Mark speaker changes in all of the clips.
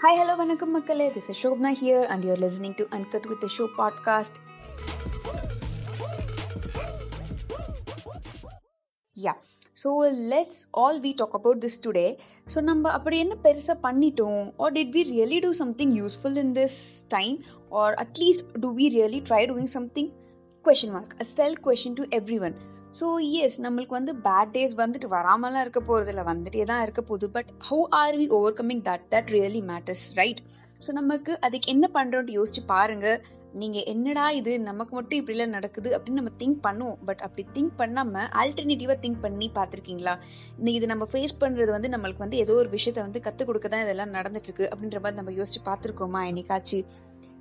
Speaker 1: Hi hello வணக்கம் மக்களே. This is Shobna here and you are listening to uncut with show podcast ya so let's all we talk about this today so நம்ம அப்படி என்ன பெருசாக பண்ணிட்டோம்? Or did we really do something useful in this time or at least do we really try doing something question mark a self question to every one so yes நம்மளுக்கு வந்து bad days வந்துட்டு வராமலாம் இருக்க போகிறது இல்லை வந்துட்டே தான் இருக்க போகுது. But how are we overcoming that that really matters right so நமக்கு அதுக்கு என்ன பண்ணுறோன்ட்டு யோசிச்சு பாருங்கள் நீங்கள் என்னடா இது? நமக்கு மட்டும் இப்படிலாம் நடக்குது அப்படின்னு நம்ம திங்க் பண்ணுவோம். பட் அப்படி திங்க் பண்ணாமல் ஆல்டர்னேட்டிவாக திங்க் பண்ணி பார்த்துருக்கீங்களா? இன்னைக்கு இது நம்ம ஃபேஸ் பண்ணுறது வந்து நம்மளுக்கு வந்து ஏதோ ஒரு விஷயத்த வந்து கற்றுக் கொடுக்க தான் இதெல்லாம் நடந்துட்டுருக்கு அப்படின்ற மாதிரி நம்ம யோசிச்சு பார்த்துருக்கோமா என்னைக்காச்சு?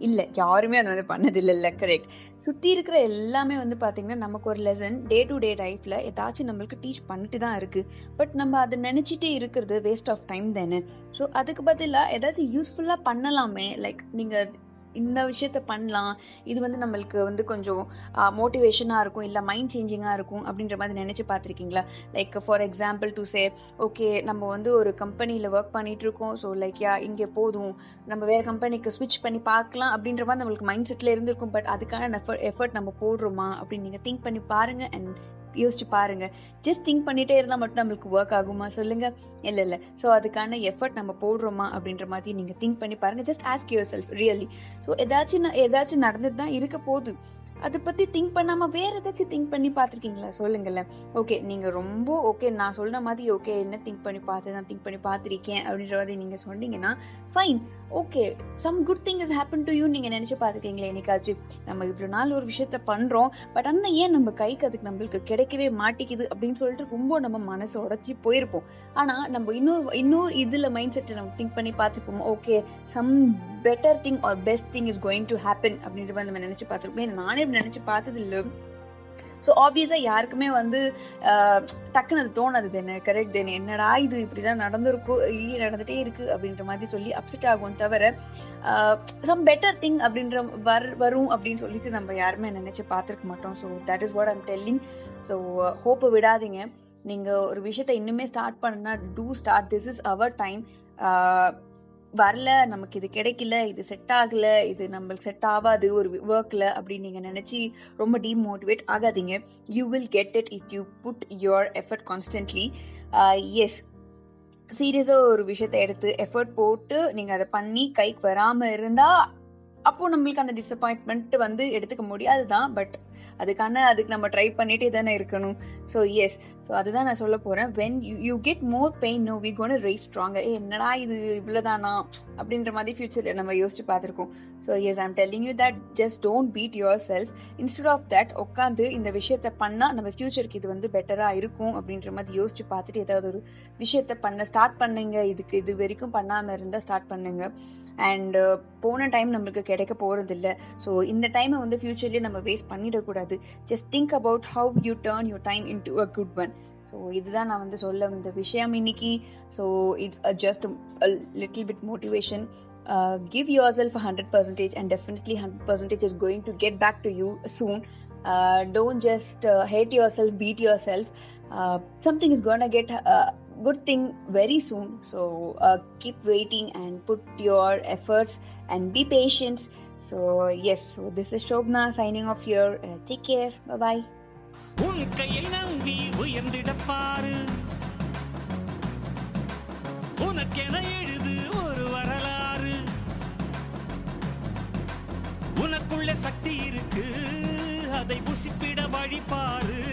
Speaker 1: இல்லை யாருமே அதை வந்து பண்ணதில்லை இல்லை கரெக்ட் சுற்றி இருக்கிற எல்லாமே வந்து பார்த்திங்கன்னா நமக்கு ஒரு லெசன் டே டு டே லைஃப்பில் ஏதாச்சும் நம்மளுக்கு டீச் பண்ணிட்டு தான் இருக்குது பட் நம்ம அதை நினச்சிட்டே இருக்கிறது வேஸ்ட் ஆஃப் டைம் தானே? ஸோ அதுக்கு பதிலாக ஏதாச்சும் யூஸ்ஃபுல்லாக பண்ணலாமே. லைக் நீங்கள் இந்த விஷயத்த பண்ணலாம். இது வந்து நம்மளுக்கு வந்து கொஞ்சம் மோட்டிவேஷனாக இருக்கும் இல்லை மைண்ட் சேஞ்சிங்காக இருக்கும் அப்படின்ற மாதிரி நினச்சி பார்த்துருக்கீங்களா? Like for example to say okay நம்ம வந்து ஒரு கம்பெனியில் ஒர்க் பண்ணிகிட்டு இருக்கோம் ஸோ லைக் யா இங்கே போதும். நம்ம வேறு கம்பெனிக்கு ஸ்விட்ச் பண்ணி பார்க்கலாம் அப்படின்ற மாதிரி நம்மளுக்கு மைண்ட் செட்டில் இருந்திருக்கும். பட் அதுக்கான எஃபர்ட் எஃபர்ட் நம்ம போடுறோமா அப்படின்னு நீங்கள் திங்க் பண்ணி பாருங்கள் அண்ட் யோசிச்சு பாருங்க. ஜஸ்ட் திங்க் பண்ணிட்டே இருந்தால் மட்டும் நம்மளுக்கு ஒர்க் ஆகுமா? சொல்லுங்க. இல்லை இல்லை. ஸோ அதுக்கான எஃபர்ட் நம்ம போடுறோமா? அப்படின்ற மாதிரி நீங்கள் திங்க் பண்ணி பாருங்க. Just ask yourself really so ஏதாச்சும் ஏதாச்சும் நடந்துட்டு தான் இருக்க போகுது. அதை பற்றி திங்க் பண்ணாம வேறு ஏதாச்சும் திங்க் பண்ணி பார்த்துருக்கீங்களா? சொல்லுங்களேன். ஓகே நீங்கள் ரொம்ப ஓகே நான் சொன்ன மாதிரி ஓகே என்ன திங்க் பண்ணி பார்த்து நான் திங்க் பண்ணி பார்த்துருக்கேன் அப்படின்ற மாதிரி நீங்கள் சொன்னீங்கன்னா fine okay some good thing is happen to you நீங்கள் நினச்சி பார்த்துக்கீங்களே என்னைக்காச்சும் நம்ம இவ்வளோ நாள் ஒரு விஷயத்த பண்ணுறோம் பட் ஆனால் ஏன் நம்ம கைக்கு அதுக்கு நம்மளுக்கு கிடைக்கவே மாட்டேங்குது அப்படின்னு சொல்லிட்டு ரொம்ப நம்ம மனசை உடச்சி போயிருப்போம். ஆனால் நம்ம இன்னொரு இன்னொரு இதில் மைண்ட் செட்டை நம்ம திங்க் பண்ணி பார்த்துப்போம் okay some better thing or best thing is going to happen அப்படின்ற மாதிரி நம்ம நினச்சி பார்த்துருப்போம். நானே இப்படி நினச்சி பார்த்தது இல்லை. ஸோ ஆப்வியஸாக யாருக்குமே வந்து டக்குன்னு அது தோணாது தானே? கரெக்ட் தானே? என்னடா இது? இப்படிலாம் நடந்திருக்கும் நடந்துகிட்டே இருக்குது அப்படின்ற மாதிரி சொல்லி அப்செட் ஆகும் தவிர சம் பெட்டர் திங் அப்படின்ற வர் வரும் அப்படின்னு சொல்லிட்டு நம்ம யாருமே நினச்சி பார்த்துருக்க மாட்டோம். So that is what I'm telling so ஹோப்பை விடாதீங்க. நீங்கள் ஒரு விஷயத்த இன்னுமே ஸ்டார்ட் பண்ணுன்னா to start this is our time வரல நமக்கு இது கிடைக்கல இது செட் ஆகல இது நம்மளுக்கு செட் ஆகாது ஒரு ஒர்க்கில் அப்படின்னு நீங்கள் நினச்சி ரொம்ப டீமோட்டிவேட் ஆகாதீங்க. You will get it if you put your effort constantly yes சீரியஸாக ஒரு விஷயத்தை எடுத்து எஃபர்ட் போட்டு நீங்கள் அதை பண்ணி கைக்கு வராமல் இருந்தால் அப்போது நம்மளுக்கு அந்த டிசப்பாயின்மெண்ட் வந்து எடுத்துக்க முடியாது தான். பட் அதுக்கான அதுக்கு நம்ம ட்ரை பண்ணிட்டே தானே இருக்கணும். ஸோ எஸ் ஸோ அதுதான் நான் சொல்ல போகிறேன் when you you get more pain no we gonna rise stronger என்னடா இது? இவ்வளோதானா அப்படின்ற மாதிரி ஃபியூச்சரில் நம்ம யோசிச்சு பார்த்துருக்கோம். So yes I'm telling you that just don't beat yourself instead of that உட்காந்து இந்த விஷயத்த பண்ணால் நம்ம ஃபியூச்சருக்கு இது வந்து பெட்டராக இருக்கும் அப்படின்ற மாதிரி யோசிச்சு பார்த்துட்டு ஏதாவது ஒரு விஷயத்த பண்ண ஸ்டார்ட் பண்ணுங்க. இதுக்கு இது வரைக்கும் பண்ணாமல் இருந்தால் ஸ்டார்ட் பண்ணுங்க. அண்ட் uh, போன டைம் நம்மளுக்கு கிடைக்க போகிறதில்ல ஸோ இந்த டைமை வந்து ஃபியூச்சர்லேயே நம்ம வேஸ்ட் பண்ணிடக்கூடாது. Just think about how you turn your time into a good one so இதுதான் நான் வந்து சொல்ல இந்த விஷயம் இன்னைக்கு so it's just little bit motivation give yourself hundred percentage and definitely hundred percentage is going to get back to you soon don't just hate yourself beat yourself something is gonna get good thing very soon so uh, keep waiting and put your efforts and be patient so yes so this is shobna signing off here uh, take care bye bye
Speaker 2: உன் கையை நம்பி உயர்ந்திடப்பாரு உனக்கென எழுது ஒரு வரலாறு. உனக்குள்ள சக்தி இருக்கு அதை உசிப்பிட வழி பாரு.